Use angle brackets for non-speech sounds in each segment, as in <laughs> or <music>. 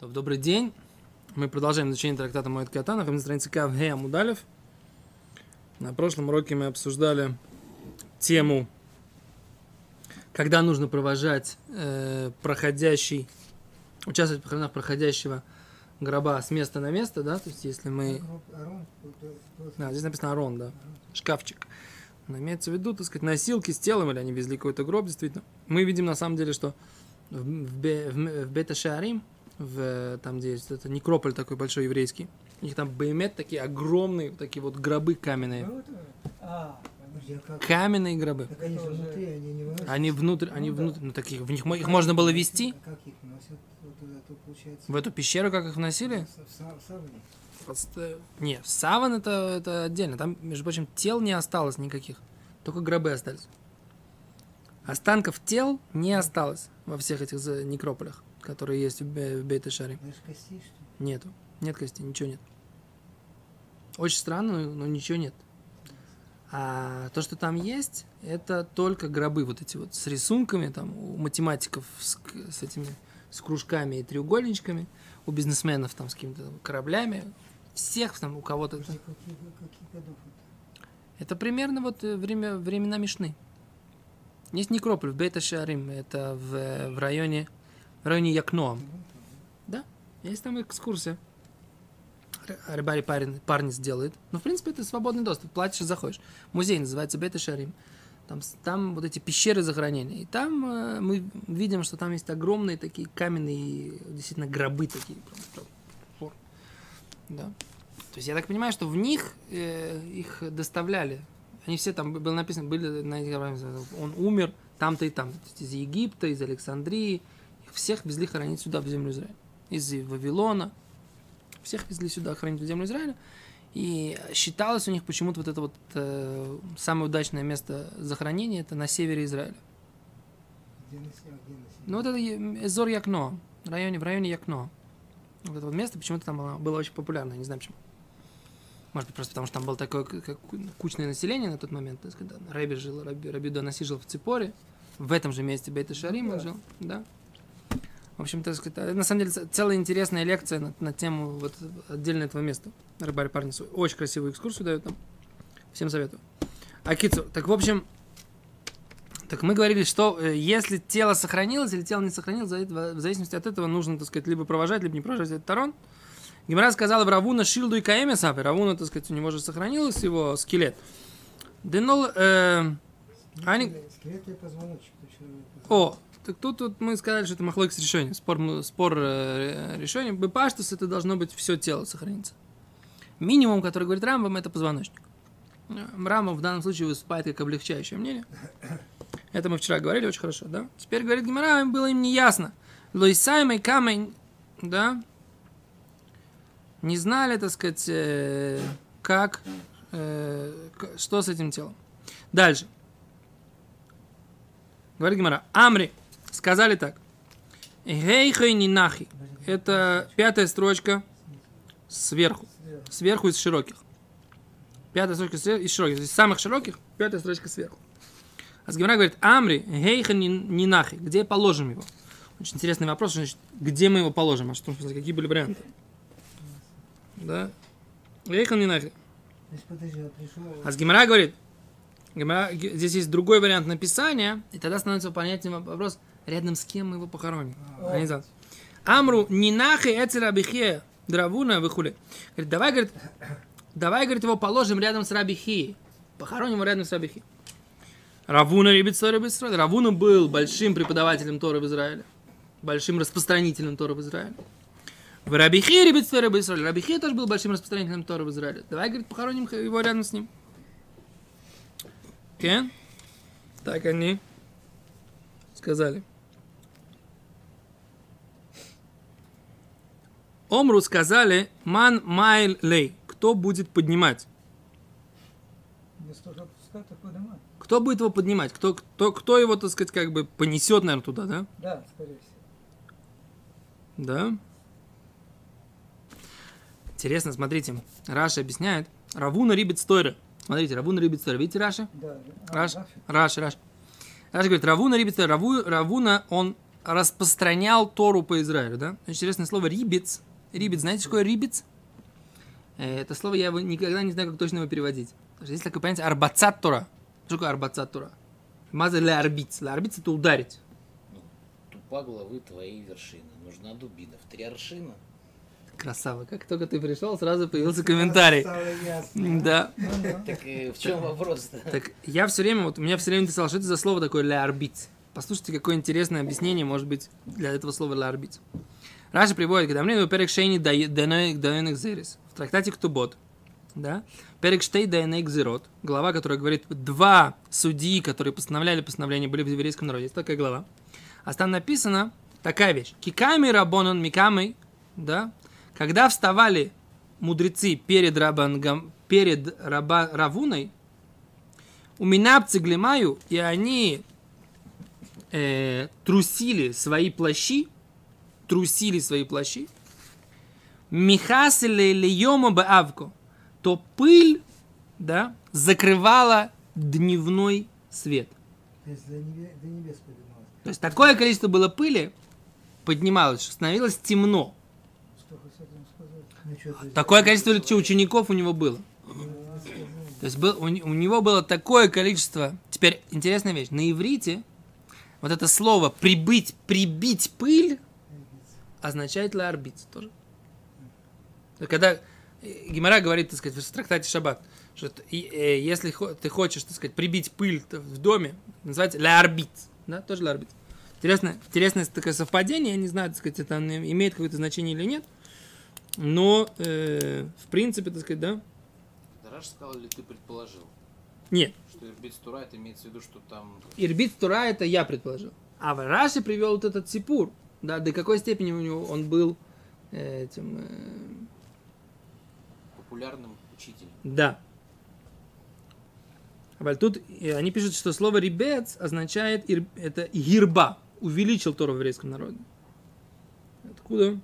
Добрый день. Мы продолжаем изучение трактата Моэт Катана. Мы на странице Кав Гея Мудалев. На прошлом уроке мы обсуждали тему, когда нужно провожать э, проходящий, участвовать в похоронах проходящего гроба с места на место, да, то есть если мы... Да, здесь написано Арон, да, шкафчик. Но имеется в виду, так сказать, носилки с телом, или они везли какой-то гроб, действительно. Мы видим на самом деле, что в, в, в, в Бета-Шарим, в, там, где есть это некрополь такой большой еврейский, у них там баймет такие огромные, такие вот гробы каменные. Подожди, а? Каменные гробы. Так они же внутри, они не выносят. Они внутрь, они Ну да. внутрь, ну таких, в них, их можно было вести А как их носят? Вот туда, то получается. в эту пещеру, как их вносили. Просто- Не, в саван это, это отдельно. Там, между прочим, тел не осталось никаких. Только гробы остались. Останков тел не осталось во всех этих некрополях, которые есть в, Бе- в Бейт-Шаре. Даже костей, что ли? Нету. Нет костей, ничего нет. Очень странно, но, ничего нет. А то, что там есть, это только гробы вот эти вот с рисунками, там у математиков с, с этими с кружками и треугольничками, у бизнесменов там с какими-то кораблями, всех там у кого-то. Подожди, годов это? Это примерно вот э, время, времена Мишны. Есть некрополь в Бейта Шарим, это в, э, в районе, в районе Якноам. Да, есть там экскурсия. Рыбари парень, парни сделает. Ну, в принципе, это свободный доступ. Платишь заходишь. Музей называется Бета Шарим. Там, там вот эти пещеры захоронения. И там э, мы видим, что там есть огромные такие каменные, действительно, гробы такие. Да. То есть я так понимаю, что в них э, их доставляли. Они все там было написано, были на этих он умер там-то и там. Из Египта, из Александрии. Всех везли хоронить сюда, в землю Израиля. Из Вавилона. Всех везли сюда хоронить в землю Израиля. И считалось у них почему-то вот это вот э, самое удачное место захоронения это на севере Израиля. Где на север, где на север? Ну вот это Эзор Якно, в районе, в районе Якно. Вот это вот место почему-то там было, было очень популярно, я не знаю почему. Может быть, просто потому что там было такое как кучное население на тот момент. То есть, когда Раби жил, Раби, Раби Донаси жил в Ципоре, в этом же месте Бейта Шарим он да. жил, да. В общем, так сказать, это, на самом деле целая интересная лекция на, на тему вот отдельно этого места. Рыбарь парни свой. Очень красивую экскурсию дают там. Всем советую. Акицу. Так, в общем, так мы говорили, что э, если тело сохранилось или тело не сохранилось, в зависимости от этого нужно, так сказать, либо провожать, либо не провожать этот тарон. Гимара сказала в Равуна Шилду и Каэме Сапи. Равуна, так сказать, у него же сохранился его скелет. Денол, э, они- Скелет- и позвоночник. о, так тут, тут мы сказали, что это махлойкс решение. Спор, спор э, решения. Бепаштус это должно быть все тело сохранится. Минимум, который говорит Рамбам, это позвоночник. Э, Рамбам в данном случае выступает как облегчающее мнение. Это мы вчера говорили очень хорошо, да? Теперь, говорит Гимара, им было им не ясно. Лойсаймой камень, да? Не знали, так сказать, э, как, э, что с этим телом. Дальше. Говорит Гимара, Амри, сказали так. Гейхай не нахи. Это пятая строчка сверху. Сверху. Из широких. Пятая строчка из широких. Из самых широких, пятая строчка сверху. А с Гимара говорит, Амри, гейха не, не нахи. Где положим его? Очень интересный вопрос, значит, где мы его положим? А что, какие были варианты? Да? Гейха не нахи. То есть, подожди, а пришел... А с Гимара говорит, здесь есть другой вариант написания, и тогда становится понятен вопрос, рядом с кем мы его похороним. Амру нинахи эцера бихе дравуна выхули. Говорит, давай, говорит, давай, говорит, его положим рядом с Рабихи. Похороним его рядом с Рабихи. Равуна ребит ребит Равуна был большим преподавателем Торы в Израиле. Большим распространителем Торы в Израиле. В Рабихи ребит ребит Рабихи тоже был большим распространителем Торы в Израиле. Давай, говорит, похороним его рядом с ним. Кен? Так они сказали. אמרו сказали, מאן מעייל ליה. Кто будет поднимать? Кто будет его поднимать? Кто, кто, кто его, так сказать, как бы понесет, наверное, туда, да? Да, скорее всего. Да. Интересно, смотрите. Раши объясняет. Рав Уна ריבץ תורה. Смотрите, Рав Уна ריבץ תורה. Видите Раши? Да. А, Раш, Рафи? Раш, Раш. Раша говорит, Равуна рибит стойра. Раву, Равуна, он распространял Тору по Израилю, да? Очень интересное слово рибец. Рибец, знаете, что такое рибец? Э, Это слово я никогда не знаю, как точно его переводить. Потому что есть такое понятие арбацат Тора. Что такое арбацат Тора? Маза ля арбиц. Ля арбиц это ударить. Тупа главы твоей вершины. Нужна дубина. В три аршина. Красава. Как только ты пришел, сразу появился комментарий. Да. Ну, <laughs> ну. Так э, в чем вопрос-то? Так я все время, вот у меня все время интересовало, что это за слово такое ля арбиц. Послушайте, какое интересное объяснение может быть для этого слова ля арбиц. Раша приводит, когда мне перек шейни даенек зерис. В трактате Ктубот. Да? Перек штей даенек зерот. Глава, которая говорит, два судьи, которые постановляли постановление, были в еврейском народе. Есть такая глава. А там написано такая вещь. Киками рабонан микамой, да? Когда вставали мудрецы перед, рабангам, перед раба, Равуной, у Минапцы Глимаю, и они э, трусили свои плащи, трусили свои плащи, Михасили льема баавку, то пыль, да, закрывала дневной свет. То есть до небе- до небес. То есть такое количество было пыли, поднималось, что становилось темно. Ну, Такое количество учеников у него было. Ну. То есть был, у, у него было такое количество. Теперь интересная вещь. На иврите вот это слово прибыть, прибить пыль означает ларбиц тоже. Когда э, Гимара говорит, так сказать, в трактате Шаббат, что э, если ты хочешь, так сказать, прибить пыль в доме, называется ларбиц, да, тоже ларбиц. Интересно, интересное такое совпадение, я не знаю, так сказать, это имеет какое-то значение или нет, но э, в принципе, так сказать, да, Раш сказал или ты предположил? нет, Что Ирбит Тура, это имеется в виду, что там... Ирбит Тура это я предположил. А Раши привел вот этот Сипур. Да, до какой степени у него он был э, этим... э, популярным учителем. да. А тут э, они пишут, что слово ребец означает ир- это гирба. Увеличил Тору в еврейском народе. Откуда?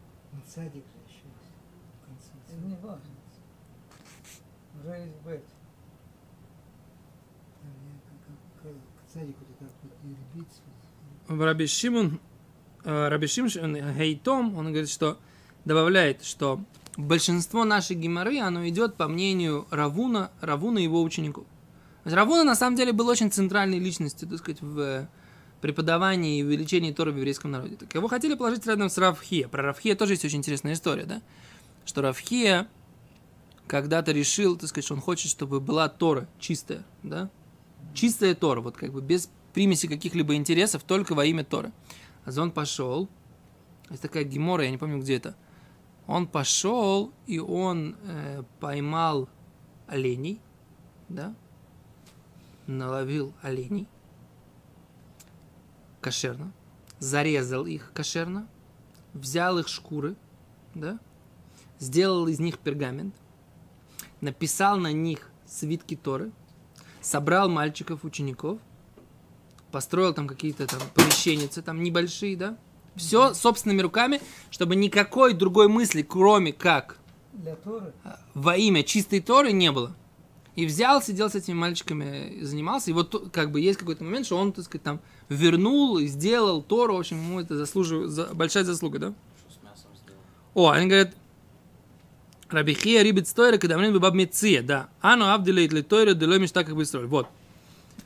Садик же еще есть. Это не важно. Уже есть бет. Как- как- К так вот и в Раби Шимон, Раби Шимшон Хейтом, он говорит, что добавляет, что большинство нашей геморы, оно идет по мнению Равуна, Равуна и его учеников. Равуна на самом деле был очень центральной личностью, так сказать, в э, преподавании и увеличении Торы в еврейском народе. Так его хотели положить рядом с Равхия. Про Равхия тоже есть очень интересная история, да? Что Равхия когда-то решил, так сказать, что он хочет, чтобы была Тора чистая, да? Чистая Тора, вот как бы без примеси каких-либо интересов, только во имя Торы. А он пошел, есть такая гемора, я не помню, где это. Он пошел, и он э, поймал оленей, да, наловил оленей. Кошерно, зарезал их кошерно, взял их шкуры, да, сделал из них пергамент, написал на них свитки Торы, собрал мальчиков, учеников, построил там какие-то там помещения, там небольшие, да, все собственными руками, чтобы никакой другой мысли, кроме как Для Торы. во имя чистой Торы не было. И взял, сидел с этими мальчиками, и занимался. И вот как бы есть какой-то момент, что он, так сказать, там вернул и сделал Тору. В общем, ему это заслуживает, за- большая заслуга, да? Что с мясом сделал? О, они говорят, Рабихия рибит стойра, когда мне баб меция, да. Ану авдилейт ли тойра, делой мечта как бы. Вот.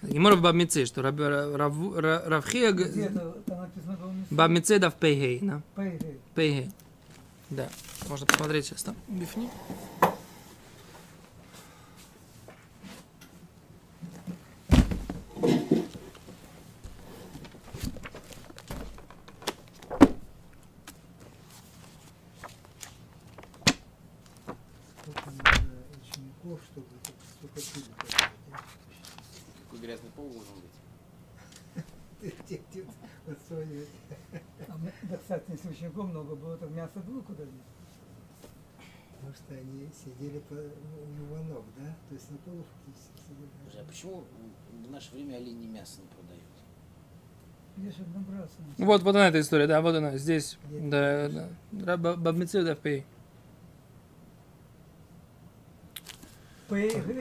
Гемор в баб меция, что Раб- Рав- Рав- Равхия г- Где это там написано было? баб меция да в пейгей, да. Пейгей. Да. Можно посмотреть сейчас там. Бифни. Учеников, чтобы так столько пыли поднять, а? Какой грязный пол должен быть? А мы- да, кстати, если учеников много было, то мясо было куда деть. Потому что они сидели по, у его ног, да? То есть на полу фактически сидели. Слушай, а почему в наше время оленей мясо не продают? Я же набраться. Вот, вот она эта история, да, вот она, здесь. Где Да, да. Раб- Баб меция да в пей.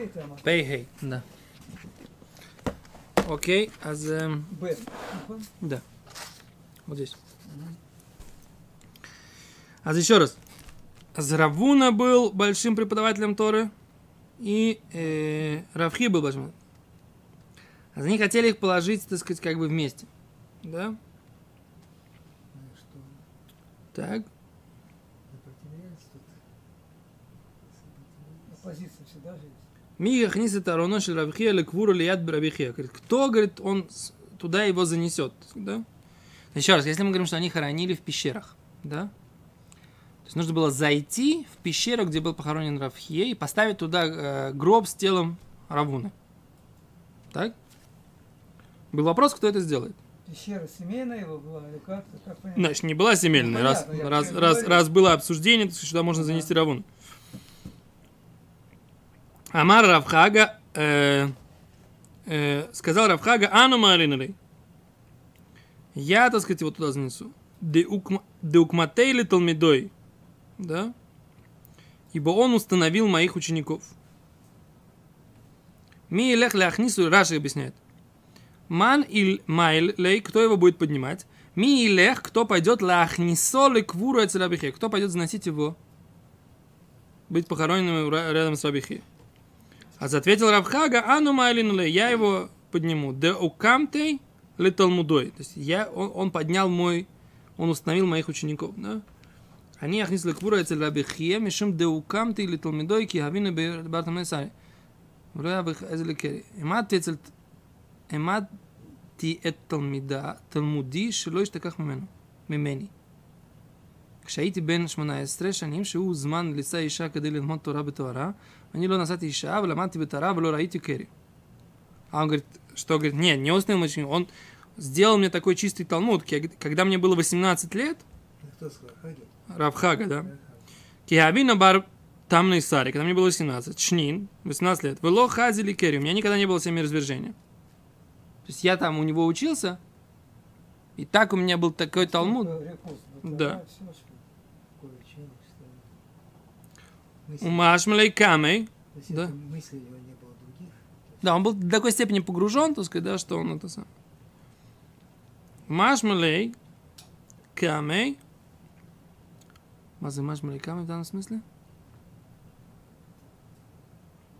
Там. Пейгей, да. Окей, а за... Бет. נכון? Да. Вот здесь. А еще раз. Равуна был большим преподавателем Торы, и э, Равхи был большим. Они хотели их положить, так сказать, как бы вместе. Да? Ну и что? Так. Сопротивлялись тут. Сопротивлялись. Оппозиция всегда же есть. Мига хнис это равно шель Равхия леквура лият Равихия. Говорит, кто, говорит, он туда его занесет. Да? Еще раз, если мы говорим, что они хоронили в пещерах, да? То есть нужно было зайти в пещеру, где был похоронен Равхие, и поставить туда э, гроб с телом Равуны. Так? Был вопрос, кто это сделает. Пещера семейная его была, или как? как понять? Значит, не была семейная, Ну, раз, понятно, раз, раз, говорю. раз было обсуждение, то сюда можно занести Равуну. Амар Равхага, э, э, сказал Равхага, ану маринали. Я, так сказать, его туда занесу. Деукматейли толмидой. Да? Ибо он установил моих учеников. Ми лех ляхнису, Раши объясняет. Ман иль майл лей, кто его будет поднимать? Ми илех, кто пойдет лахнисо ле квуру кто пойдет заносить его, быть похороненным рядом с Рабихи. А ответил Равхага: ану майлинле, я его подниму. Де укамтей ли талмудой. То есть я, он, он поднял мой, он установил моих учеников. Да? Они ахнис леквура эцель рабихия, мишим де укамтей ли талмудой, ки хавины бартамей сари. Рабих эзель керри. Эмат эцель... Эмат ти эт талмида, талмуди, шилой штаках мимену. Мимени. כשהייתי בן 18 שנים, שהוא זמן לישא אישה כדי ללמוד תורה בתוארה, אני לא נשאתי אישה ולמדתי בתורה ולא ראיתי קרי. А он говорит, что говорит, нет, не установил мой ученик, он сделал мне такой чистый талмуд, ке- когда мне было 18 лет, Ну, Кто сказал? Хаги? Равхага, да, Да, Киабина бар тамный сари, когда мне было 18, Шнин, 18 лет, Вело хазили кери, у меня никогда не было семиразвержения. То есть я там у него учился, и так у меня был такой талмуд. Сколько рекурсов? Вот, Да. ли? Мысли- У Машмалей Камей, То есть да. это мыслей у него не было других. да, он был до такой степени погружен, так сказать, да, что он это сам. Машмалей Камей. Мазы Машмалей Камей в данном смысле?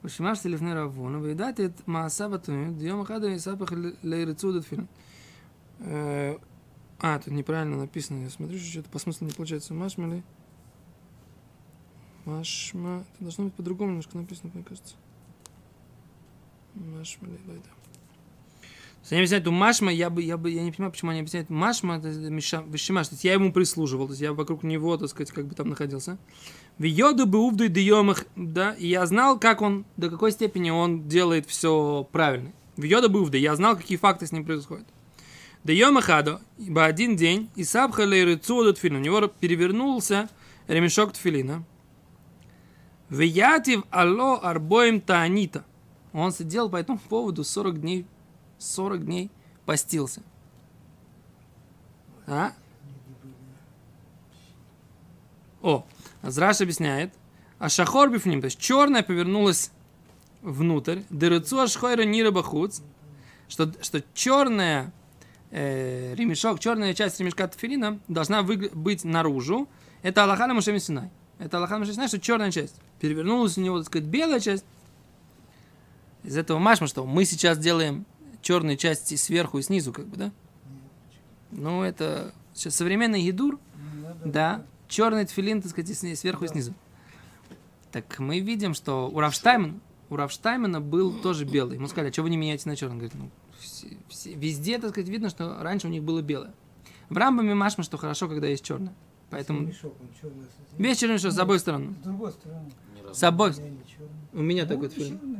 ושמש לפני רבון, וידעתי את מעשיו הטובים, דיום אחד הוא יספח לירצו דתפילין. Э, А, тут неправильно написано. Я смотрю, что что-то по смыслу не получается. Машмали. Машма. Это должно быть по-другому немножко написано, мне кажется. Машмали, лайда. Если они объясняют, Машма, я бы, я бы, я не понимаю, почему они объясняют Машма, это Вишимаш, то есть я ему прислуживал, то есть я вокруг него, так сказать, как бы там находился. В йоду бы увду диомах, да, и я знал, как он, до какой степени он делает все правильно. В йоду бы увду, я знал, какие факты с ним происходят. Да йомахадо, ибо один день, и сабхали рыцу тфилин, у него перевернулся ремешок тфилина. Виятив алло арбоем таанита. Он сидел по этому поводу 40 дней, 40 дней постился. А? О, Азраш объясняет. А шахор бифним, то есть черная повернулась внутрь. Дырыцу ашхойра нира бахуц. Что, что черная э, ремешок, черная часть ремешка тфилина должна выгля- быть наружу. Это Аллаха на Мушем Синай. Это Аллаха Синай, что черная часть. Перевернулась у него, так сказать, белая часть. Из этого машма, что мы сейчас делаем черные части сверху и снизу, как бы, да? Ну, это сейчас современный едур, да, черный тфилин, так сказать, и сверху и снизу. Так мы видим, что у Равштаймена, у Равштаймена был тоже белый. Ему сказали, а что вы не меняете на черный? Он говорит, ну, все- все- везде, так сказать, видно, что раньше у них было белое. В Рамбаме машма, что хорошо, когда есть черное. Поэтому Мешок, он черный. весь черный что с обоих сторон. С другой стороны. С обоих. У меня Ну, такой тфилин. ну.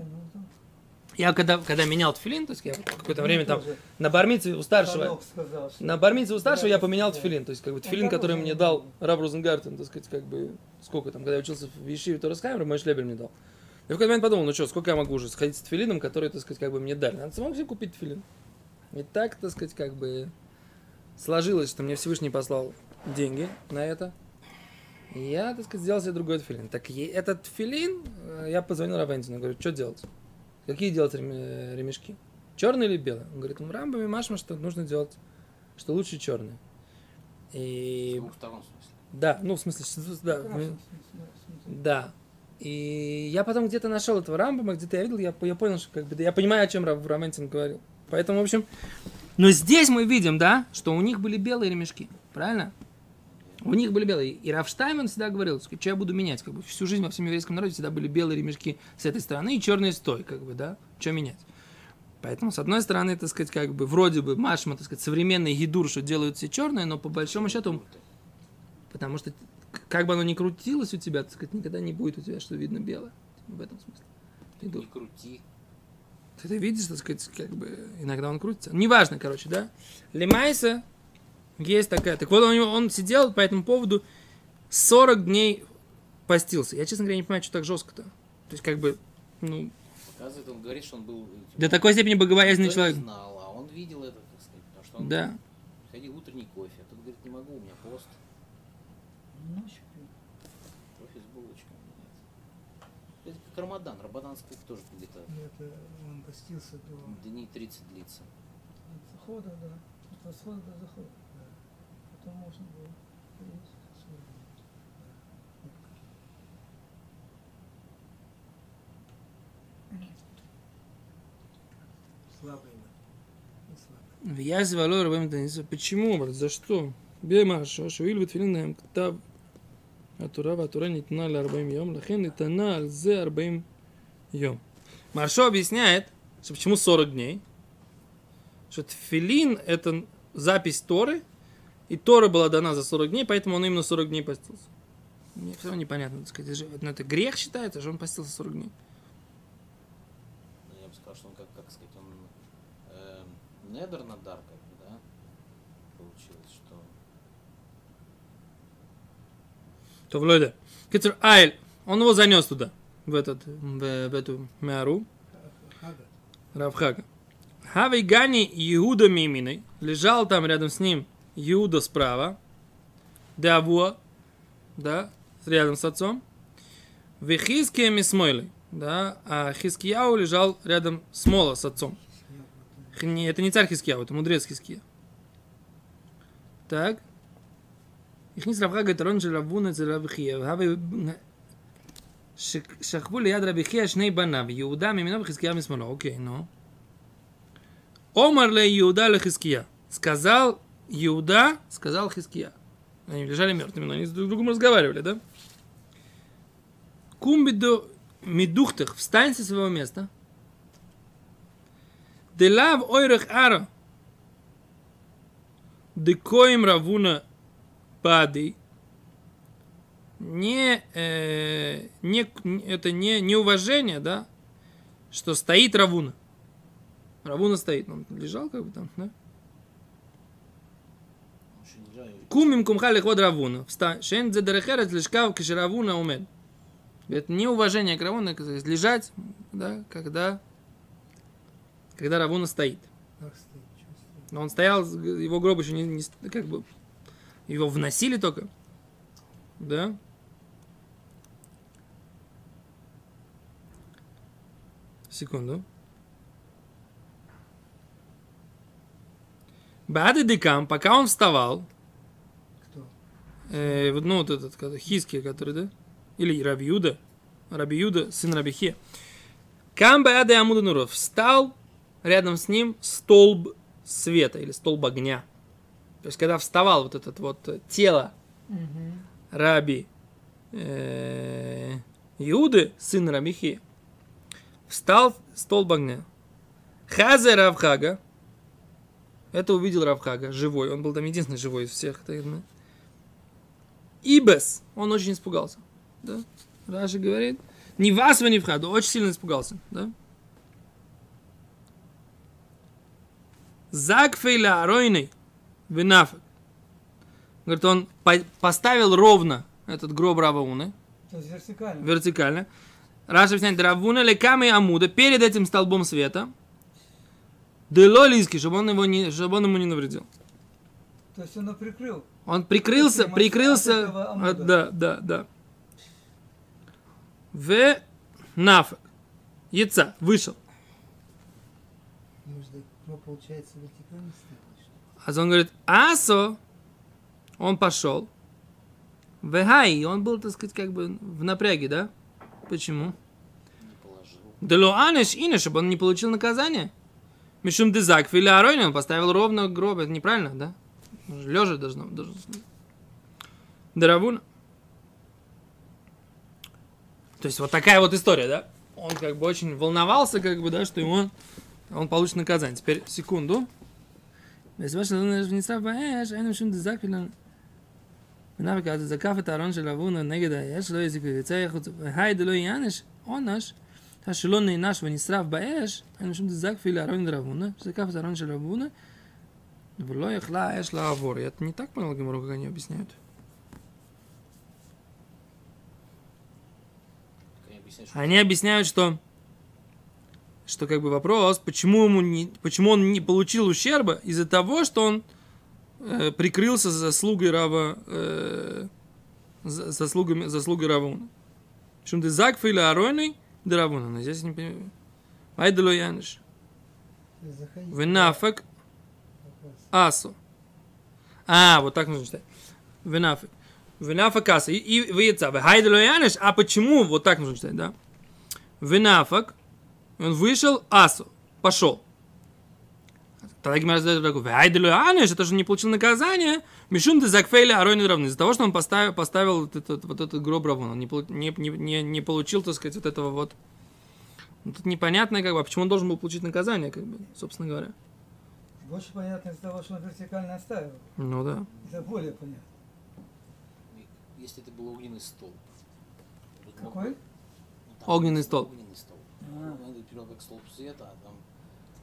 Я когда, когда менял тфилин, то есть я какое-то время там на бармице у старшего, сказал, что- на бармице у старшего я поменял Да. тфилин. То есть, как бы, Ну, тфилин, который мне не дал. Раб Розенгартен, так сказать, как бы, сколько там, когда я учился в Ешиве Торресхаймера, мой шлебель мне дал. Я в какой-то момент подумал, ну что, сколько я могу уже сходить с тфилином, который, так сказать, как бы мне дали. Надо самому себе купить тфилин. И так, так сказать, как бы сложилось, что мне Всевышний послал деньги на это. Я, так сказать, сделал себе другой тфилин. Так этот тфилин, э, я позвонил Равентину, говорю, что делать? Какие делать э, ремешки? Черный или белый? Он говорит, ну, рамбами машма, что нужно делать, что лучше черный. И Ну, в втором смысле. да, ну в смысле, да, раз, мы- да. И я потом где-то нашел этого Рамбама, где-то я видел, я, я понял, что как бы, да, я понимаю, о чем Рав Раментин говорил. Поэтому, в общем, но здесь мы видим, да, что у них были белые ремешки, правильно? У них были белые. И Раф Штаймен всегда говорил, что я буду менять. Как бы, всю жизнь во всем еврейском народе всегда были белые ремешки с этой стороны и черные с той, как бы, да, что менять. Поэтому, с одной стороны, так сказать, как бы, вроде бы, Машма, так сказать, современный гидур, что делают все черные, но по большому счету, потому что, как бы оно ни крутилось у тебя, так сказать, никогда не будет у тебя, что видно белое. В этом смысле. Ты Не крути. ты это видишь, так сказать, как бы иногда он крутится. Неважно, короче, да. Лемайса есть такая. Так вот, он, он сидел по этому поводу 40 дней постился. Я, честно говоря, не понимаю, что так жестко-то. То есть, как бы, ну, Оказывается, он говорит, что он был... э, до такой степени богобоязненный человек. знал, а он видел это, так сказать, потому что он Да. ходил утренний кофе, а тут говорит, не могу, у меня пост, Ночью пью. кофе с булочками. Нет. Это как Рамадан, Рамадан, кстати, тоже где-то Ну, это он постился до... дней 30 длится. От захода, да. От восхода до захода. Потом можно было. Слабый. В Рабам Таниса. Почему, брат? За что? Бема Шашуил Ветфилин Ктав Атура Ватура Нитна Ля Арбаим Йом Лахен Нитана Алзе Арбаим Йом. Маршо объясняет, что почему 40 дней. Что тфилин это запись Торы, и Тора была дана за 40 дней, поэтому он именно 40 дней постился. Мне все равно непонятно, так сказать, же- ну, это грех считается, что он постился 40 дней. Ну, я бы сказал, что он, как, как сказать, он эм, недер надар, как бы, да, получилось, что... То Влойда. Китер Айль, он его занес туда, в, этот, в, в эту мяру, Хага. Равхага. Хавей Гани Иуда Миминой, лежал там рядом с ним Иуда справа, Давуа, да, рядом с отцом, Вехиския Мисмойлой, да, а Хискияу лежал рядом с Мола, с отцом. Х- не- Это не царь Хискияу, это мудрец Хиския. Так. הכניס רב חג את הרון של רב הונא אצל רב חייא, והווה ש- שכבו ליד רבי חייא שני בניו, יהודה מימינו וחזקיה משמאלו. אוקיי, נו. Омар ле Иуда ле Хиския. Сказал Иуда, сказал Хиския. Они лежали мертвыми, но они с друг другом разговаривали, да? Кумбиду медухтах, встань со своего места. Делав ойрах ара. Декоим равуна пади. Не, э, не, это не неуважение, да, что стоит равуна. Равуна стоит, он лежал как бы там, да? Кумим кумха лихвод равуна. Встань. Шен дзе дерехерец лишкав кишеравуна умед. Это неуважение к равуна, лежать, да, когда, когда равуна стоит. Но он стоял, его гроб еще не, не- как бы, его вносили только. Да? Секунду. Бады декам, пока он вставал? Э, ну, вот этот, Хиски, который, да? Или Рабиуда, Рабиуда, сын Рабихе. Камба Ады Амуда Нуров встал рядом с ним столб света или столб огня. То есть, когда вставал вот этот вот тело Мгм. Раби э, Иуды, сын Рабихи, встал столб огня. Хазе Равхага, это увидел Равхага, живой, он был там единственный живой из всех. да. Ибес, он очень испугался. Да? Раши говорит, не вас, вы не вхаду, очень сильно испугался. Да? Закфейля аройный винафак. Говорит, он по- поставил ровно этот гроб Равауны, То есть вертикально. вертикально. Раша объясняет, Равуна леками амуда, перед этим столбом света, дело лиски, чтобы он, его не, чтобы он ему не навредил. То есть он его прикрыл. Он прикрылся, прикрылся, да, да, да. В нафак. Яйца, вышел. А он говорит, асо Он пошел. Вегай, он был, так сказать, как бы в напряге, да? Почему? Не положил. Дело анеш ине, чтобы он не получил наказание. Мишум дезак аронин, он поставил ровно гроб. Это неправильно, да? Лежа должно. должно. Даравуна. То есть вот такая вот история, да? Он как бы очень волновался, как бы, да, что ему он получит наказание. Теперь секунду. Если ваш внесав баэш, אין שום דזק פילן. ונאבק אז זקף את הארון של אבונה נגד האש, לא יזיק ויצא יחוץ, והי דלא יענש, עונש, שלא נענש ונשרף באש, אין שום דזק פיל הארון של אבונה, שזקף את הארון של אבונה, Вло ихла эшла авор. Я это не так понял Гамару, как они объясняют. Они объясняют, что что как бы вопрос, почему ему не, почему он не получил ущерба из-за того, что он э, прикрылся заслугой Рава, э, заслугами, заслугой Равуна. Почему ты Закфа или Аройный до Равуна? Но здесь не понимаю. Айдалу Яныш. Венафак Асу. А, вот так нужно читать. Венафек. Венафек аса. И, и выйца. Хайдало Яниш. А почему? Вот так нужно читать, да? Венафек. Он вышел, асу. Пошел. Тогда Гимара задает такой, Хайдало Яниш. Это же не получил наказание. Мишум ты закфейли арони равны. Из-за того, что он поставил, поставил вот этот, вот этот гроб равна. Он не, не, не, не получил, так сказать, вот этого вот ну, тут непонятно, как бы, а почему он должен был получить наказание, как бы, собственно говоря. Больше понятно из того, что он вертикально оставил. Ну да. Это более понятно. если это был огненный столб. Мог Какой? бы- ну, там Огненный столб. Огненный столб. А. Он перевел как столб света, а там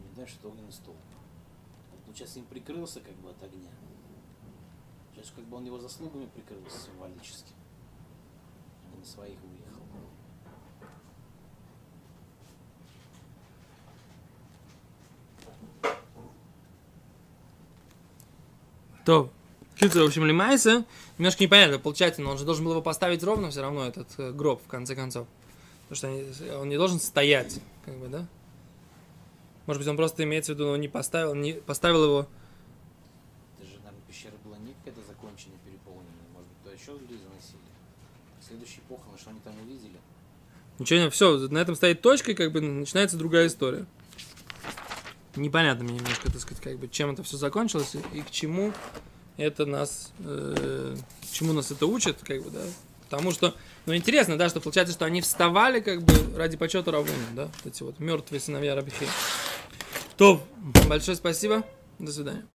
не знаешь, что огненный столб. Вот получается, им прикрылся как бы от огня. Сейчас как бы он его заслугами прикрылся символически. А не на своих То, Кицер, в общем, лимайся. Немножко непонятно, получается, но он же должен был его поставить ровно все равно, этот э, гроб, в конце концов. Потому что они- он не должен стоять, как бы, да? Может быть, он просто имеется в виду, он не поставил, не поставил его. Это же, наверное, пещера была не какая-то законченная, переполненная. Может быть, то еще люди заносили. Следующие похороны, что они там увидели? Ничего не, все, на этом стоит точка, и как бы начинается другая история. Непонятно мне немножко, так сказать, как бы, чем это все закончилось и, и к чему это нас, э, к чему нас это учит, как бы, да. Потому что, ну, интересно, да, что получается, что они вставали, как бы, ради почета Равуна, да, вот эти вот мертвые сыновья Рабихи. То, большое спасибо, до свидания.